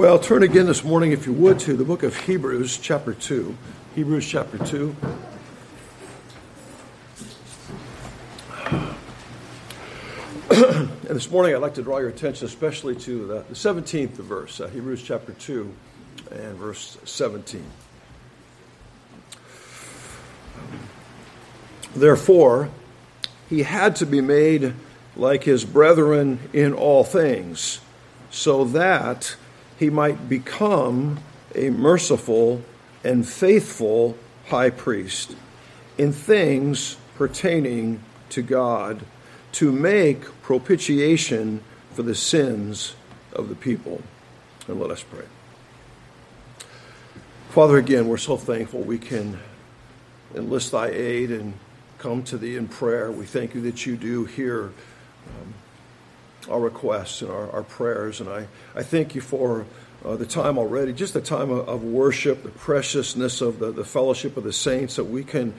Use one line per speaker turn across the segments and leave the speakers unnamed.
Well, turn again this morning, if you would, to the book of Hebrews, chapter 2. Hebrews, chapter 2. and this morning, I'd like to draw your attention especially to the, the 17th verse, uh, Hebrews, chapter 2, and verse 17. Therefore, he had to be made like his brethren in all things, so that he might become a merciful and faithful high priest in things pertaining to God, to make propitiation for the sins of the people. And let us pray. Father, again, we're so thankful we can enlist thy aid and come to thee in prayer. We thank you that you do hear um, our requests and our, our, prayers. And I, I thank you for uh, the time already, just the time of, of worship, the preciousness of the, the fellowship of the saints that we can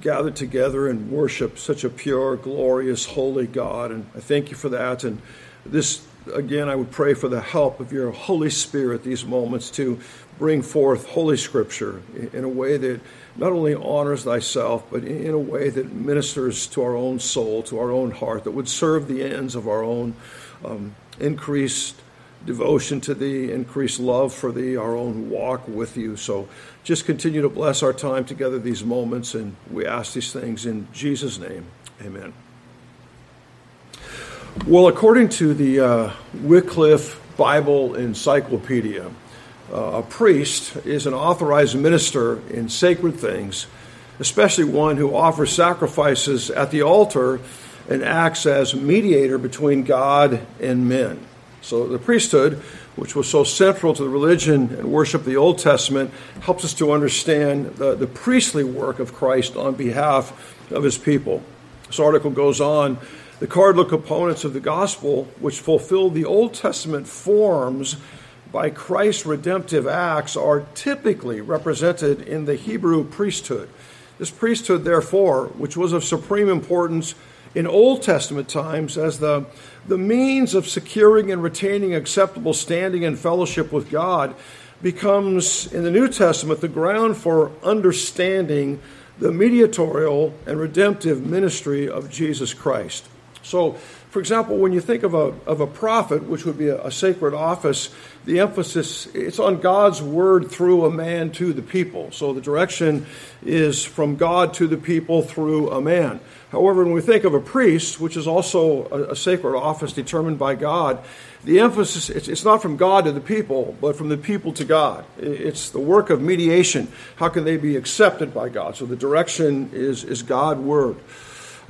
gather together and worship such a pure, glorious, holy God. And I thank you for that. And this, again, I would pray for the help of your Holy Spirit these moments to bring forth Holy Scripture in a way that not only honors thyself, but in a way that ministers to our own soul, to our own heart, that would serve the ends of our own um, increased devotion to thee, increased love for thee, our own walk with you. So just continue to bless our time together these moments, and we ask these things in Jesus' name. Amen. Well, according to the uh, Wycliffe Bible Encyclopedia, a priest is an authorized minister in sacred things, especially one who offers sacrifices at the altar and acts as mediator between God and men. So the priesthood, which was so central to the religion and worship of the Old Testament, helps us to understand the, the priestly work of Christ on behalf of his people. This article goes on the cardinal components of the gospel, which fulfill the Old Testament forms by Christ's redemptive acts are typically represented in the Hebrew priesthood. This priesthood, therefore, which was of supreme importance in Old Testament times as the, the means of securing and retaining acceptable standing and fellowship with God, becomes in the New Testament the ground for understanding the mediatorial and redemptive ministry of Jesus Christ. So, for example, when you think of a, of a prophet, which would be a, a, sacred office, the emphasis it's on God's word through a man to the people. So the direction is from God to the people through a man. However, when we think of a priest, which is also a, a sacred office determined by God, the emphasis it's, it's not from God to the people, but from the people to God. It's the work of mediation. How can they be accepted by God? So the direction is, is Godward.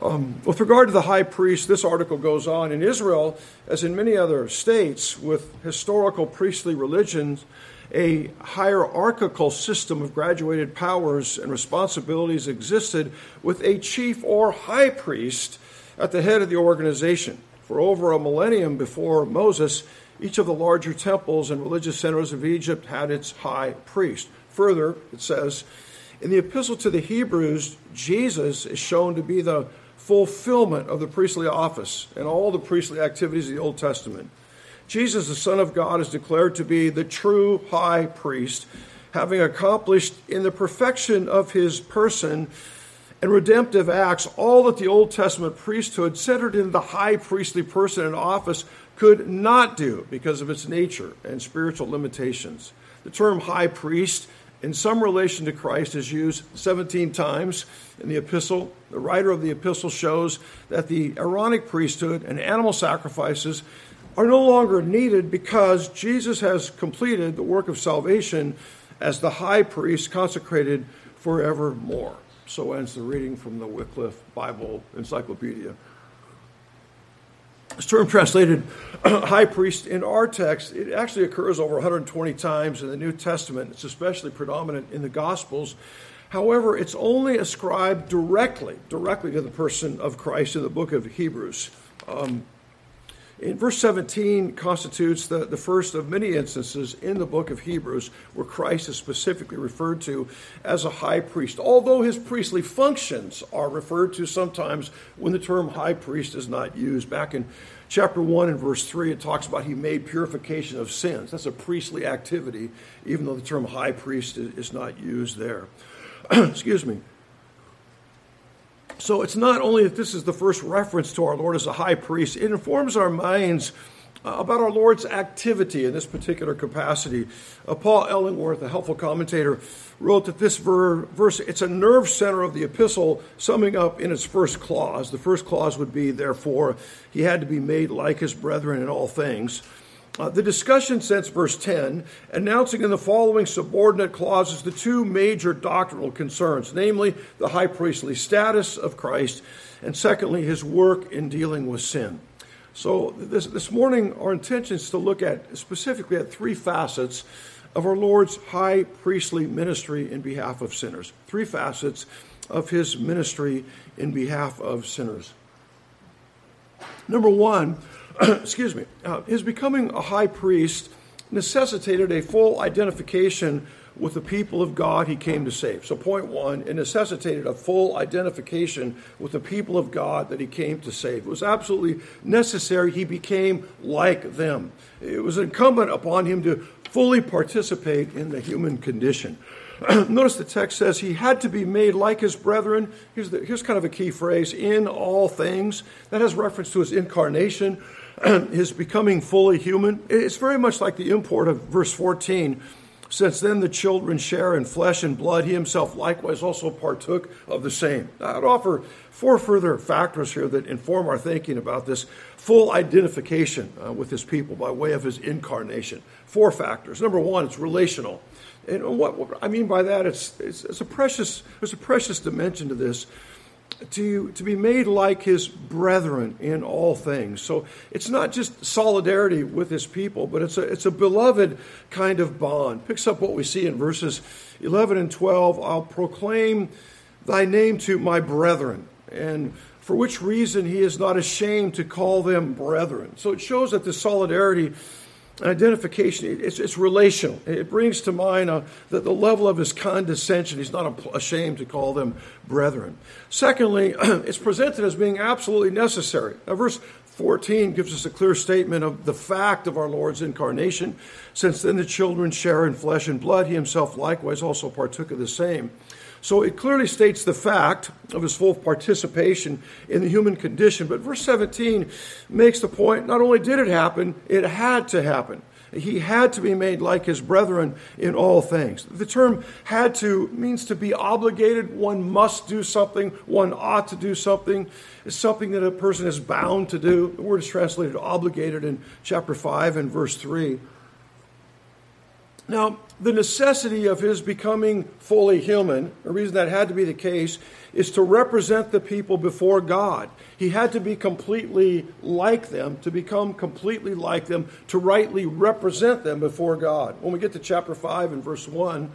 Um, with regard to the high priest, this article goes on. In Israel, as in many other states with historical priestly religions, a hierarchical system of graduated powers and responsibilities existed with a chief or high priest at the head of the organization. For over a millennium before Moses, each of the larger temples and religious centers of Egypt had its high priest. Further, it says, in the epistle to the Hebrews, Jesus is shown to be the fulfillment of the priestly office and all the priestly activities of the Old Testament. Jesus, the Son of God, is declared to be the true high priest, having accomplished in the perfection of his person and redemptive acts all that the Old Testament priesthood, centered in the high priestly person and office, could not do because of its nature and spiritual limitations. The term high priest in some relation to Christ is used 17 times in the epistle. The writer of the epistle shows that the Aaronic priesthood and animal sacrifices are no longer needed because Jesus has completed the work of salvation as the high priest consecrated forevermore. So ends the reading from the Wycliffe Bible Encyclopedia. This term translated high priest in our text, it actually occurs over 120 times in the New Testament. It's especially predominant in the Gospels. However, it's only ascribed directly, directly to the person of Christ in the book of Hebrews. Um, in verse 17 constitutes the, the first of many instances in the book of Hebrews where Christ is specifically referred to as a high priest, although his priestly functions are referred to sometimes when the term high priest is not used. Back in chapter 1 and verse 3, it talks about he made purification of sins. That's a priestly activity, even though the term high priest is not used there. Excuse me. So it's not only that this is the first reference to our Lord as a high priest, it informs our minds uh, about our Lord's activity in this particular capacity. Uh, Paul Ellingworth, a helpful commentator, wrote that this ver- verse, it's a nerve center of the epistle, summing up in its first clause. The first clause would be, therefore, he had to be made like his brethren in all things. Uh, the discussion since verse 10, announcing in the following subordinate clauses the two major doctrinal concerns, namely the high priestly status of Christ, and secondly, his work in dealing with sin. So this, this morning, our intention is to look at specifically at three facets of our Lord's high priestly ministry in behalf of sinners. Three facets of his ministry in behalf of sinners. Number one, excuse me, uh, his becoming a high priest necessitated a full identification with the people of God he came to save. So, point one, it necessitated a full identification with the people of God that he came to save. It was absolutely necessary he became like them. It was incumbent upon him to fully participate in the human condition. Notice the text says he had to be made like his brethren. Here's, the, here's kind of a key phrase in all things. That has reference to his incarnation, his becoming fully human. It's very much like the import of verse 14 since then the children share in flesh and blood, he himself likewise also partook of the same. I'd offer four further factors here that inform our thinking about this full identification uh, with his people by way of his incarnation. Four factors. Number one, it's relational. And what, what I mean by that, it's, it's, it's, a precious, there's a precious dimension to this to, to be made like his brethren in all things. So it's not just solidarity with his people, but it's a, it's a beloved kind of bond. Picks up what we see in verses 11 and 12. I'll proclaim thy name to my brethren, and for which reason he is not ashamed to call them brethren. So it shows that the solidarity identification, it's, it's relational. It brings to mind uh, the, the level of his condescension. He's not ashamed to call them brethren. Secondly, it's presented as being absolutely necessary. Now, verse 14 gives us a clear statement of the fact of our Lord's incarnation. Since then the children share in flesh and blood, he himself likewise also partook of the same. So it clearly states the fact of his full participation in the human condition. But verse 17 makes the point not only did it happen, it had to happen. He had to be made like his brethren in all things. The term had to means to be obligated. One must do something. One ought to do something. It's something that a person is bound to do. The word is translated obligated in chapter 5 and verse 3. Now, the necessity of his becoming fully human, the reason that had to be the case, is to represent the people before God. He had to be completely like them, to become completely like them, to rightly represent them before God. When we get to chapter 5 and verse 1,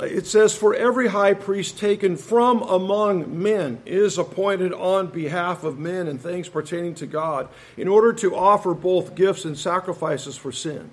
it says, For every high priest taken from among men is appointed on behalf of men and things pertaining to God, in order to offer both gifts and sacrifices for sin.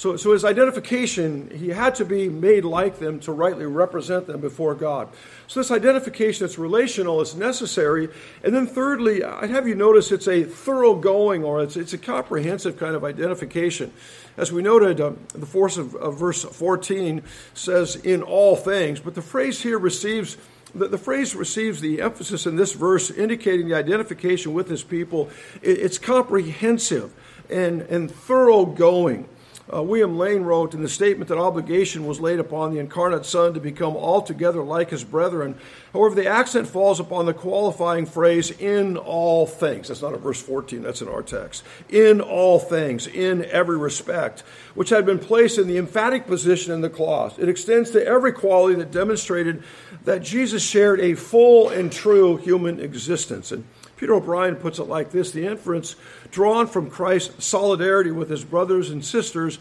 So, so his identification, he had to be made like them to rightly represent them before God. So this identification that's relational is necessary. And then thirdly, I'd have you notice it's a thoroughgoing or it's, it's a comprehensive kind of identification. As we noted, uh, the force of, of verse 14 says, in all things, but the phrase here receives the, phrase receives the emphasis in this verse indicating the identification with his people. It, it's comprehensive and, and thoroughgoing. Uh, William Lane wrote in the statement that obligation was laid upon the incarnate Son to become altogether like his brethren. However, the accent falls upon the qualifying phrase, in all things. That's not in verse 14, that's in our text. In all things, in every respect, which had been placed in the emphatic position in the clause. It extends to every quality that demonstrated that Jesus shared a full and true human existence. And Peter O'Brien puts it like this The inference drawn from Christ's solidarity with his brothers and sisters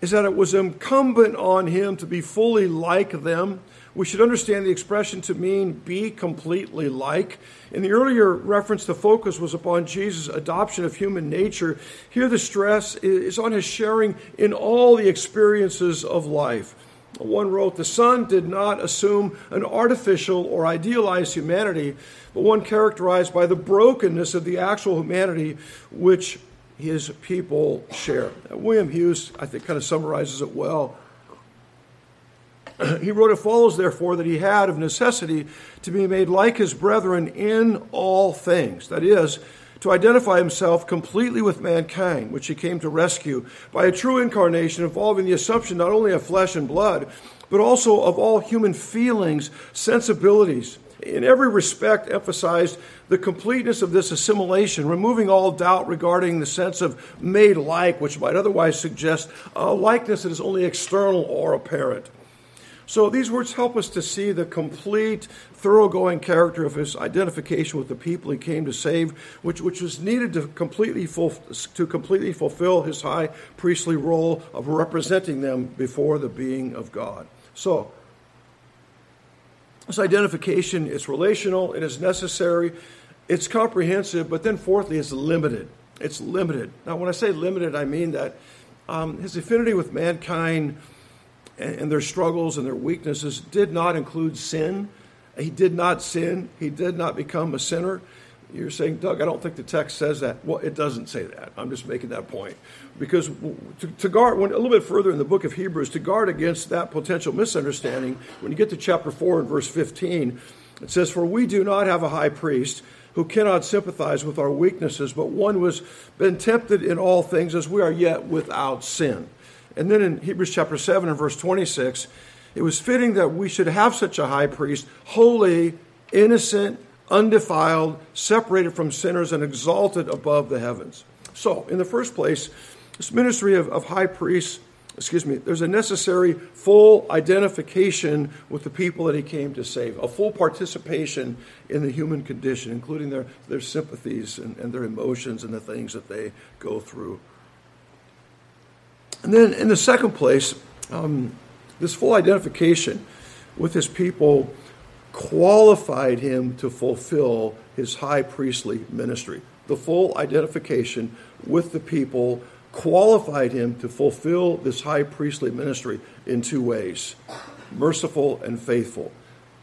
is that it was incumbent on him to be fully like them. We should understand the expression to mean be completely like. In the earlier reference, the focus was upon Jesus' adoption of human nature. Here, the stress is on his sharing in all the experiences of life. One wrote, The Son did not assume an artificial or idealized humanity, but one characterized by the brokenness of the actual humanity which his people share. William Hughes, I think, kind of summarizes it well. he wrote, It follows, therefore, that he had of necessity to be made like his brethren in all things. That is, to identify himself completely with mankind, which he came to rescue by a true incarnation involving the assumption not only of flesh and blood, but also of all human feelings, sensibilities, in every respect emphasized the completeness of this assimilation, removing all doubt regarding the sense of made like, which might otherwise suggest a likeness that is only external or apparent. So these words help us to see the complete, thoroughgoing character of his identification with the people he came to save, which, which was needed to completely, ful- to completely fulfill his high priestly role of representing them before the being of God. So, this identification is relational, it is necessary, it's comprehensive, but then fourthly, it's limited. It's limited. Now, when I say limited, I mean that um, his affinity with mankind and, their struggles and their weaknesses did not include sin. He did not sin. He did not become a sinner. You're saying, Doug, I don't think the text says that. Well, it doesn't say that. I'm just making that point. Because to, to guard, when, a little bit further in the book of Hebrews, to guard against that potential misunderstanding, when you get to chapter 4 and verse 15, it says, For we do not have a high priest who cannot sympathize with our weaknesses, but one who has been tempted in all things as we are yet without sin. And then in Hebrews chapter 7 and verse 26, it was fitting that we should have such a high priest, holy, innocent, undefiled, separated from sinners, and exalted above the heavens. So, in the first place, this ministry of, of high priests, excuse me, there's a necessary full identification with the people that he came to save, a full participation in the human condition, including their, their sympathies and, and their emotions and the things that they go through. And then, in the second place, um, this full identification with his people qualified him to fulfill his high priestly ministry. The full identification with the people qualified him to fulfill this high priestly ministry in two ways merciful and faithful.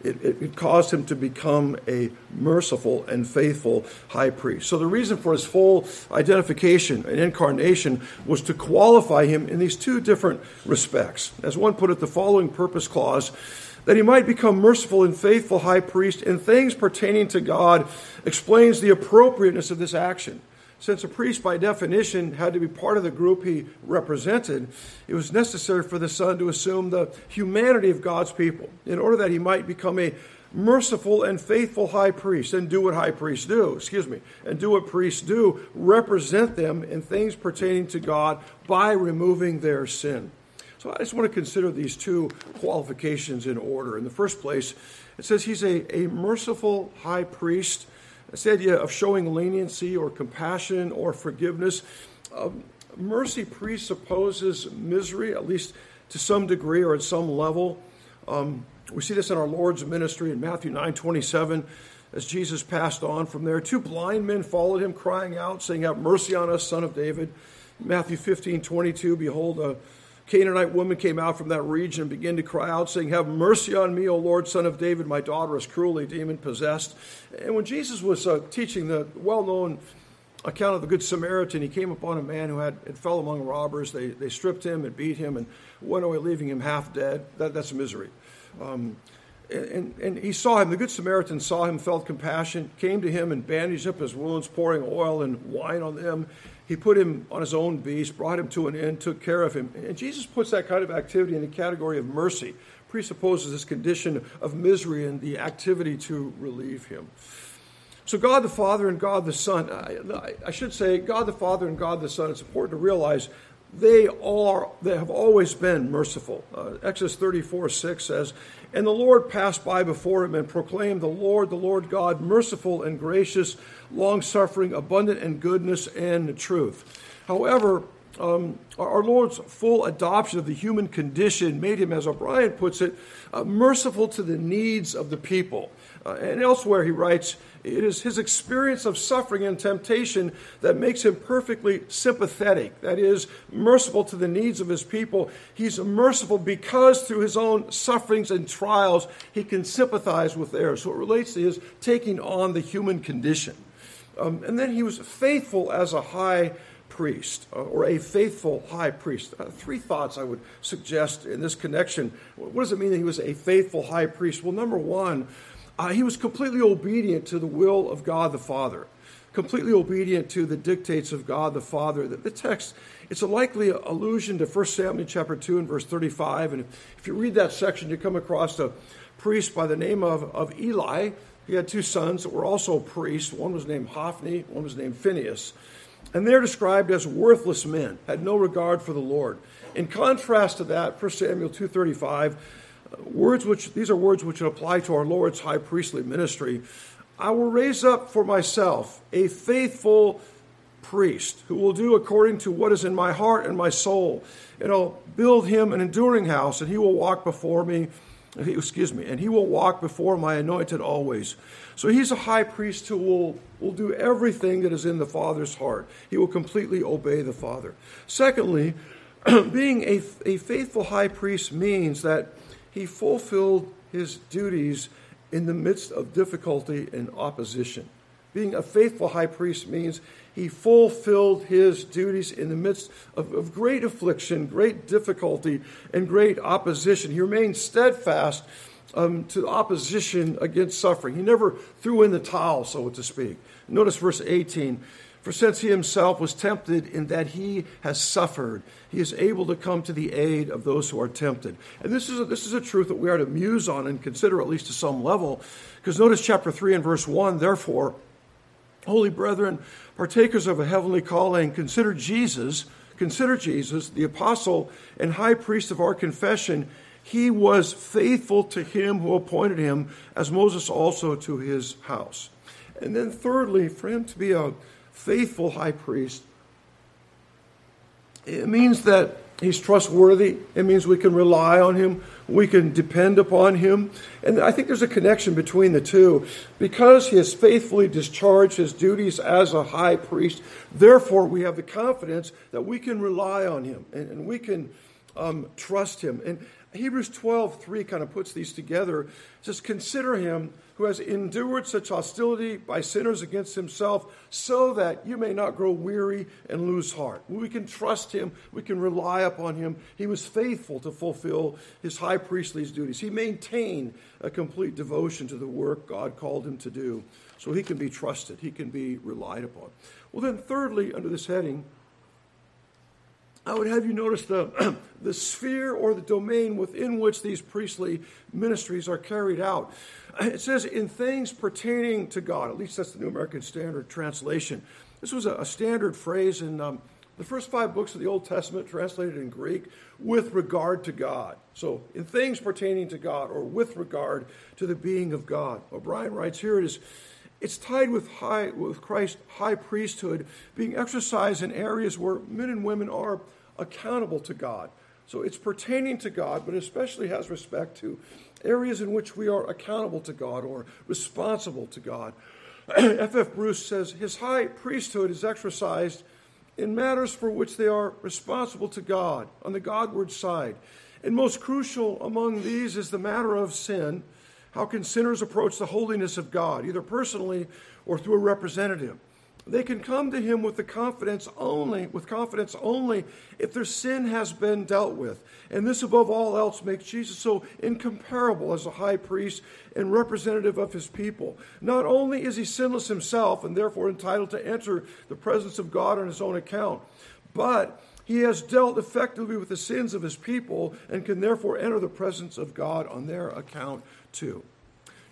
It, it, caused him to become a merciful and faithful high priest. So, the reason for his full identification and incarnation was to qualify him in these two different respects. As one put it, the following purpose clause that he might become merciful and faithful high priest in things pertaining to God explains the appropriateness of this action. Since a priest, by definition, had to be part of the group he represented, it was necessary for the Son to assume the humanity of God's people in order that he might become a merciful and faithful high priest and do what high priests do, excuse me, and do what priests do, represent them in things pertaining to God by removing their sin. So I just want to consider these two qualifications in order. In the first place, it says he's a, a merciful high priest this idea of showing leniency or compassion or forgiveness. Um, mercy presupposes misery, at least to some degree or at some level. Um, we see this in our Lord's ministry in Matthew 9 27. As Jesus passed on from there, two blind men followed him, crying out, saying, Have mercy on us, son of David. Matthew 15 22, behold, a Canaanite woman came out from that region and began to cry out, saying, Have mercy on me, O Lord, son of David. My daughter is cruelly demon possessed. And when Jesus was uh, teaching the well known account of the Good Samaritan, he came upon a man who had, had fell among robbers. They, they stripped him and beat him and went away, leaving him half dead. That, that's misery. Um, and, and, he saw him, the Good Samaritan saw him, felt compassion, came to him and bandaged up his wounds, pouring oil and wine on them. He put him on his own beast, brought him to an inn, took care of him. And Jesus puts that kind of activity in the category of mercy, presupposes this condition of misery and the activity to relieve him. So, God the Father and God the Son, I, I should say, God the Father and God the Son, it's important to realize they are they have always been merciful. Uh, Exodus 34 6 says, And the Lord passed by before him and proclaimed, The Lord, the Lord God, merciful and gracious, long suffering, abundant in goodness and truth. However, um, our Lord's full adoption of the human condition made him, as O'Brien puts it, uh, merciful to the needs of the people. Uh, and elsewhere he writes, it is his experience of suffering and temptation that makes him perfectly sympathetic, that is, merciful to the needs of his people. He's merciful because through his own sufferings and trials, he can sympathize with theirs. So it relates to his taking on the human condition. Um, and then he was faithful as a high priest uh, or a faithful high priest. Uh, three thoughts I would suggest in this connection. What does it mean that he was a faithful high priest? Well, number one, uh, he was completely obedient to the will of God the Father, completely obedient to the dictates of God the Father. The, the text, it's a likely allusion to 1 Samuel chapter 2 and verse 35. And if, you read that section, you come across a priest by the name of, of Eli. He had two sons that were also priests. One was named Hophni, one was named Phinehas. And they're described as worthless men, had no regard for the Lord. In contrast to that, 1 Samuel 2.35, uh, words which, these are words which apply to our Lord's high priestly ministry. I will raise up for myself a faithful priest who will do according to what is in my heart and my soul. And I'll build him an enduring house, and he will walk before me excuse me, and he will walk before my anointed always. So he's a high priest who will, will do everything that is in the Father's heart. He will completely obey the Father. Secondly, being a, a faithful high priest means that he fulfilled his duties in the midst of difficulty and opposition. Being a faithful high priest means he fulfilled his duties in the midst of, of, great affliction, great difficulty, and great opposition. He remained steadfast um, to opposition against suffering. He never threw in the towel, so to speak. Notice verse 18. For since he himself was tempted in that he has suffered, he is able to come to the aid of those who are tempted. And this is a, this is a truth that we are to muse on and consider at least to some level. Because notice chapter 3 and verse 1 Therefore, Holy brethren, partakers of a heavenly calling, consider Jesus, consider Jesus, the apostle and high priest of our confession. He was faithful to him who appointed him, as Moses also to his house. And then, thirdly, for him to be a faithful high priest, it means that he's trustworthy. It means we can rely on him. We can depend upon him. And I think there's a connection between the two. Because he has faithfully discharged his duties as a high priest, therefore we have the confidence that we can rely on him and, and we can um, trust him. And Hebrews 12, 3 kind of puts these together. It says, Consider him who has endured such hostility by sinners against himself, so that you may not grow weary and lose heart. We can trust him, we can rely upon him. He was faithful to fulfill his high priestly duties. He maintained a complete devotion to the work God called him to do. So he can be trusted, he can be relied upon. Well, then, thirdly, under this heading, I would have you notice the, the sphere or the domain within which these priestly ministries are carried out. It says, in things pertaining to God, at least that's the New American Standard translation. This was a, a standard phrase in um, the first five books of the Old Testament, translated in Greek, with regard to God. So, in things pertaining to God or with regard to the being of God. O'Brien writes here it is. It's tied with high with Christ's high priesthood being exercised in areas where men and women are accountable to God. So it's pertaining to God, but especially has respect to areas in which we are accountable to God or responsible to God. F.F. F. Bruce says his high priesthood is exercised in matters for which they are responsible to God on the Godward side. And most crucial among these is the matter of sin. How can sinners approach the holiness of God, either personally or through a representative? They can come to him with the confidence only, with confidence only if their sin has been dealt with. And this above all else makes Jesus so incomparable as a high priest and representative of his people. Not only is he sinless himself and therefore entitled to enter the presence of God on his own account, but he has dealt effectively with the sins of his people and can therefore enter the presence of God on their account too.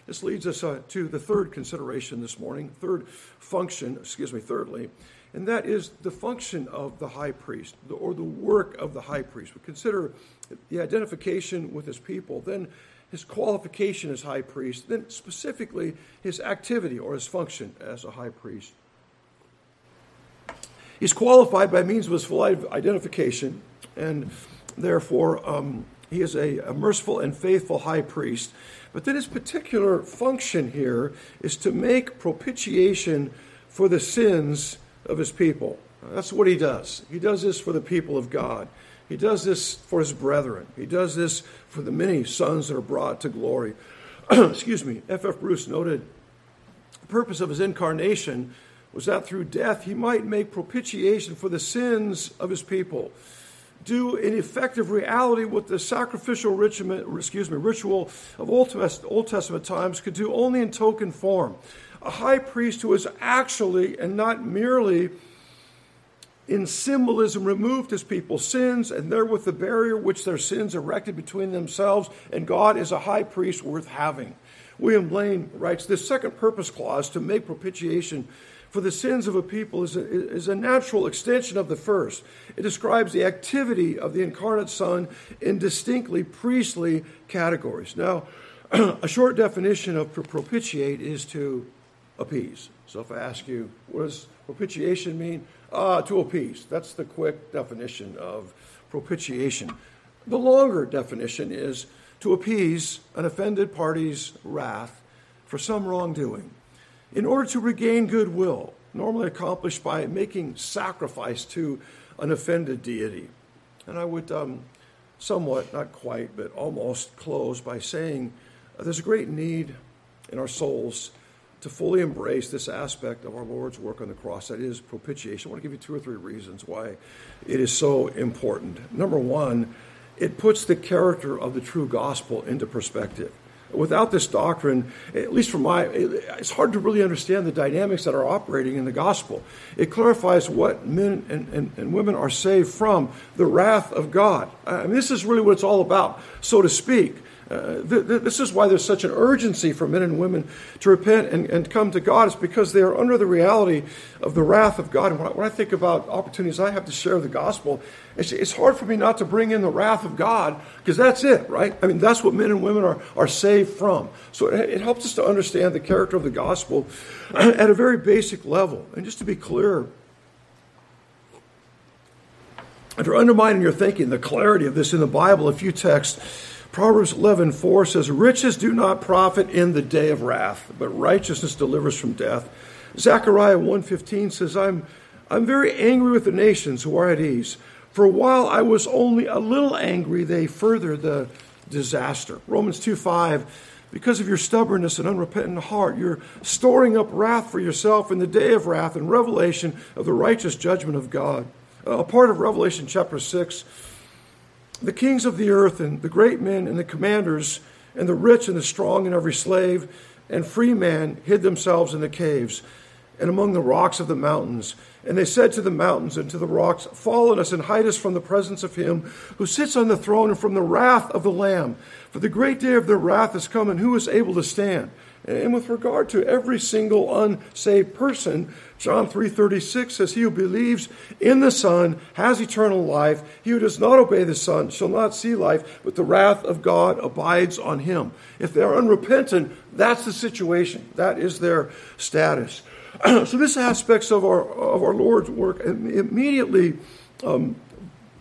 This leads us uh, to the third consideration this morning, third function, excuse me, thirdly, and that is the function of the high priest, or the work of the high priest. We consider the identification with his people, then his qualification as high priest, then specifically his activity or his function as a high priest. He's qualified by means of his full identification, and therefore um, he is a, a merciful and faithful high priest. But then his particular function here is to make propitiation for the sins of his people. That's what he does. He does this for the people of God. He does this for his brethren. He does this for the many sons that are brought to glory. Excuse me. F.F. F. Bruce noted the purpose of his incarnation was that through death he might make propitiation for the sins of his people. Do in effective reality what the sacrificial ritual, excuse me, ritual of Old Testament, times could do only in token form. A high priest who is actually and not merely in symbolism removed his people's sins, and therewith the barrier which their sins erected between themselves and God is a high priest worth having. William Lane writes this second purpose clause to make propitiation for the sins of a people is a, is a natural extension of the first. It describes the activity of the incarnate Son in distinctly priestly categories. Now, a short definition of propitiate is to appease. So if I ask you, what does propitiation mean? Uh, to appease. That's the quick definition of propitiation. The longer definition is to appease an offended party's wrath for some wrongdoing in order to regain goodwill, normally accomplished by making sacrifice to an offended deity. And I would um, somewhat, not quite, but almost close by saying uh, there's a great need in our souls to fully embrace this aspect of our Lord's work on the cross. That is propitiation. I want to give you two or three reasons why it is so important. Number one, it puts the character of the true gospel into perspective. Without this doctrine, at least from my, it's hard to really understand the dynamics that are operating in the gospel. It clarifies what men and, and, and women are saved from the wrath of God. I mean, this is really what it's all about, so to speak. Uh, th- th- this is why there's such an urgency for men and women to repent and, and come to God. It's because they are under the reality of the wrath of God. And when I, when I think about opportunities I have to share the gospel, it's, it's hard for me not to bring in the wrath of God because that's it, right? I mean, that's what men and women are, are saved from. So it, it helps us to understand the character of the gospel at a very basic level. And just to be clear, you're undermining your thinking, the clarity of this in the Bible, a few texts Proverbs 11:4 says, "Riches do not profit in the day of wrath, but righteousness delivers from death." Zechariah 1:15 says, "I'm I'm very angry with the nations who are at ease. For while I was only a little angry, they further the disaster." Romans 2:5 because of your stubbornness and unrepentant heart, you're storing up wrath for yourself in the day of wrath and revelation of the righteous judgment of God. Uh, a part of Revelation chapter 6 the kings of the earth and the great men and the commanders and the rich and the strong and every slave and free man hid themselves in the caves and among the rocks of the mountains. And they said to the mountains and to the rocks, Fall on us and hide us from the presence of him who sits on the throne and from the wrath of the Lamb. For the great day of their wrath is come, and who is able to stand? And with regard to every single unsaved person, John 3:36 says he who believes in the Son has eternal life. He who does not obey the Son shall not see life, but the wrath of God abides on him. If they are unrepentant, that's the situation. That is their status. so this aspects of our of our Lord's work immediately um,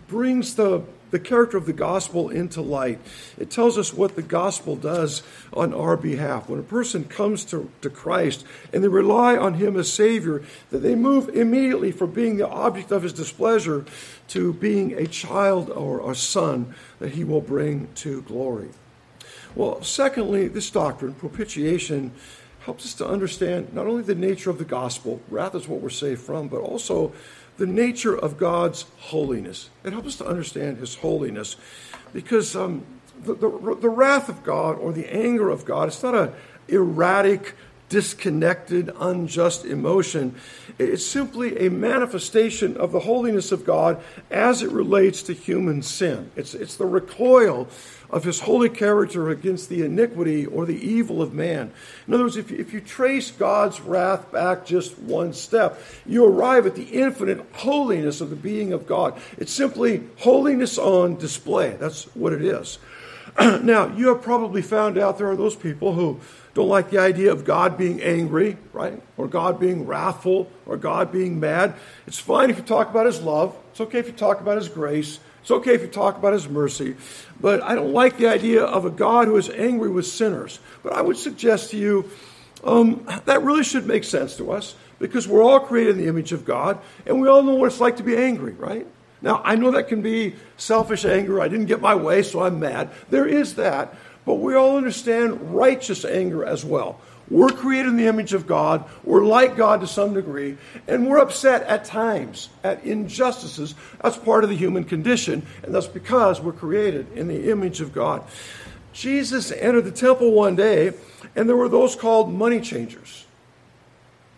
brings the the character of the gospel into light. It tells us what the gospel does on our behalf. When a person comes to, to Christ and they rely on Him as Savior, that they move immediately from being the object of His displeasure to being a child or a son that He will bring to glory. Well, secondly, this doctrine, propitiation, helps us to understand not only the nature of the gospel, wrath is what we're saved from, but also the nature of God's holiness. It helps us to understand His holiness because um, the, the, the, wrath of God or the anger of God, it's not an erratic, disconnected, unjust emotion. It's simply a manifestation of the holiness of God as it relates to human sin. It's, it's the recoil of his holy character against the iniquity or the evil of man. In other words, if you, if you trace God's wrath back just one step, you arrive at the infinite holiness of the being of God. It's simply holiness on display. That's what it is. now, you have probably found out there are those people who don't like the idea of God being angry, right? Or God being wrathful, or God being mad. It's fine if you talk about His love. It's okay if you talk about His grace. It's okay if you talk about His mercy. But I don't like the idea of a God who is angry with sinners. But I would suggest to you um, that really should make sense to us because we're all created in the image of God and we all know what it's like to be angry, right? Now, I know that can be selfish anger. I didn't get my way, so I'm mad. There is that. But we all understand righteous anger as well. We're created in the image of God. We're like God to some degree. And we're upset at times at injustices. That's part of the human condition. And that's because we're created in the image of God. Jesus entered the temple one day, and there were those called money changers.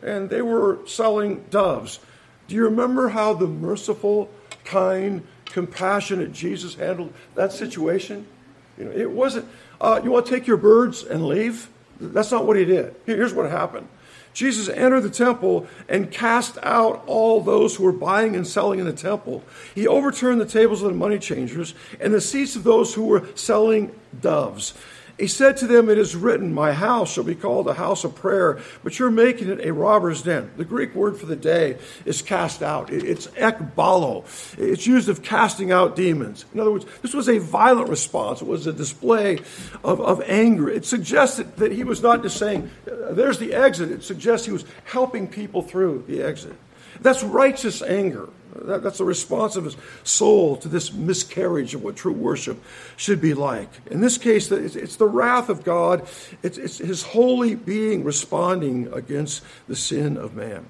And they were selling doves. Do you remember how the merciful, kind, compassionate Jesus handled that situation? You know, it wasn't, uh, you want to take your birds and leave? That's not what he did. Here's what happened. Jesus entered the temple and cast out all those who were buying and selling in the temple. He overturned the tables of the money changers and the seats of those who were selling doves. He said to them, It is written, My house shall be called a house of prayer, but you're making it a robber's den. The Greek word for the day is cast out. It's ekbalo. It's used of casting out demons. In other words, this was a violent response. It was a display of, of anger. It suggested that he was not just saying, There's the exit. It suggests he was helping people through the exit. That's righteous anger. That, that's the response of his soul to this miscarriage of what true worship should be like. In this case, it's, it's the wrath of God, it's, it's his holy being responding against the sin of man.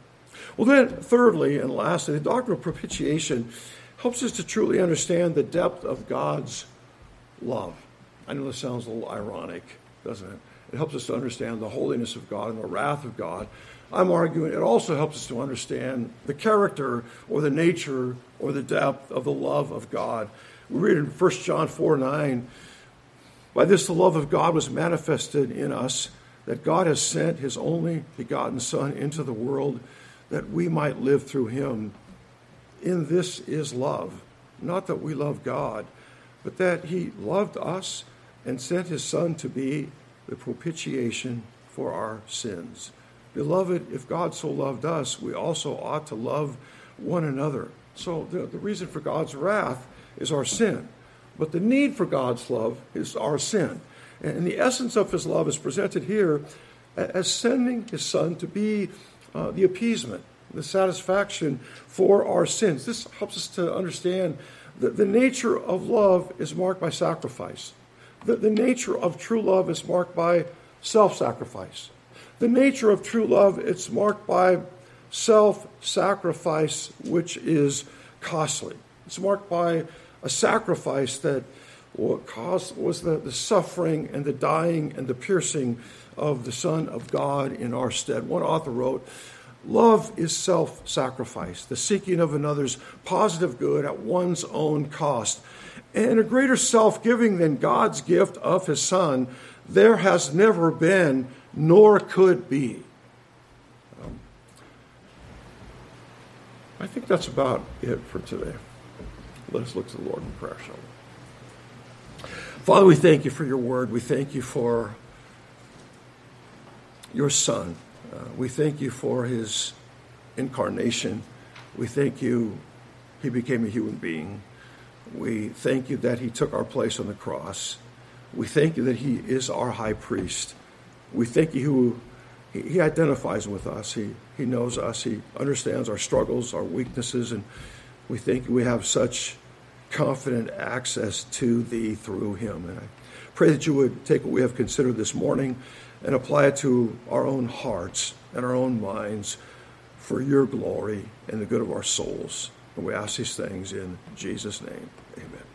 Well, then, thirdly and lastly, the doctrine of propitiation helps us to truly understand the depth of God's love. I know this sounds a little ironic, doesn't it? It helps us to understand the holiness of God and the wrath of God. I'm arguing it also helps us to understand the character or the nature or the depth of the love of God. We read in 1 John 4 9, by this the love of God was manifested in us, that God has sent his only begotten Son into the world that we might live through him. In this is love, not that we love God, but that he loved us and sent his Son to be the propitiation for our sins. Beloved, if God so loved us, we also ought to love one another. So the, the reason for God's wrath is our sin. But the need for God's love is our sin. And the essence of his love is presented here as sending his son to be uh, the appeasement, the satisfaction for our sins. This helps us to understand that the nature of love is marked by sacrifice. The, the nature of true love is marked by self sacrifice. The nature of true love, it's marked by self sacrifice, which is costly. It's marked by a sacrifice that caused was the, the suffering and the dying and the piercing of the Son of God in our stead. One author wrote, Love is self sacrifice, the seeking of another's positive good at one's own cost. And a greater self giving than God's gift of his Son, there has never been nor could be. Um, I think that's about it for today. Let us look to the Lord in prayer, shall we? Father, we thank you for your word. We thank you for your Son. Uh, we thank you for his incarnation. We thank you, he became a human being. We thank you that he took our place on the cross. We thank you that he is our high priest we thank you he, he identifies with us. He, he knows us. He understands our struggles, our weaknesses, and we think we have such confident access to thee through him. And I pray that you would take what we have considered this morning and apply it to our own hearts and our own minds for your glory and the good of our souls. And we ask these things in Jesus' name. Amen.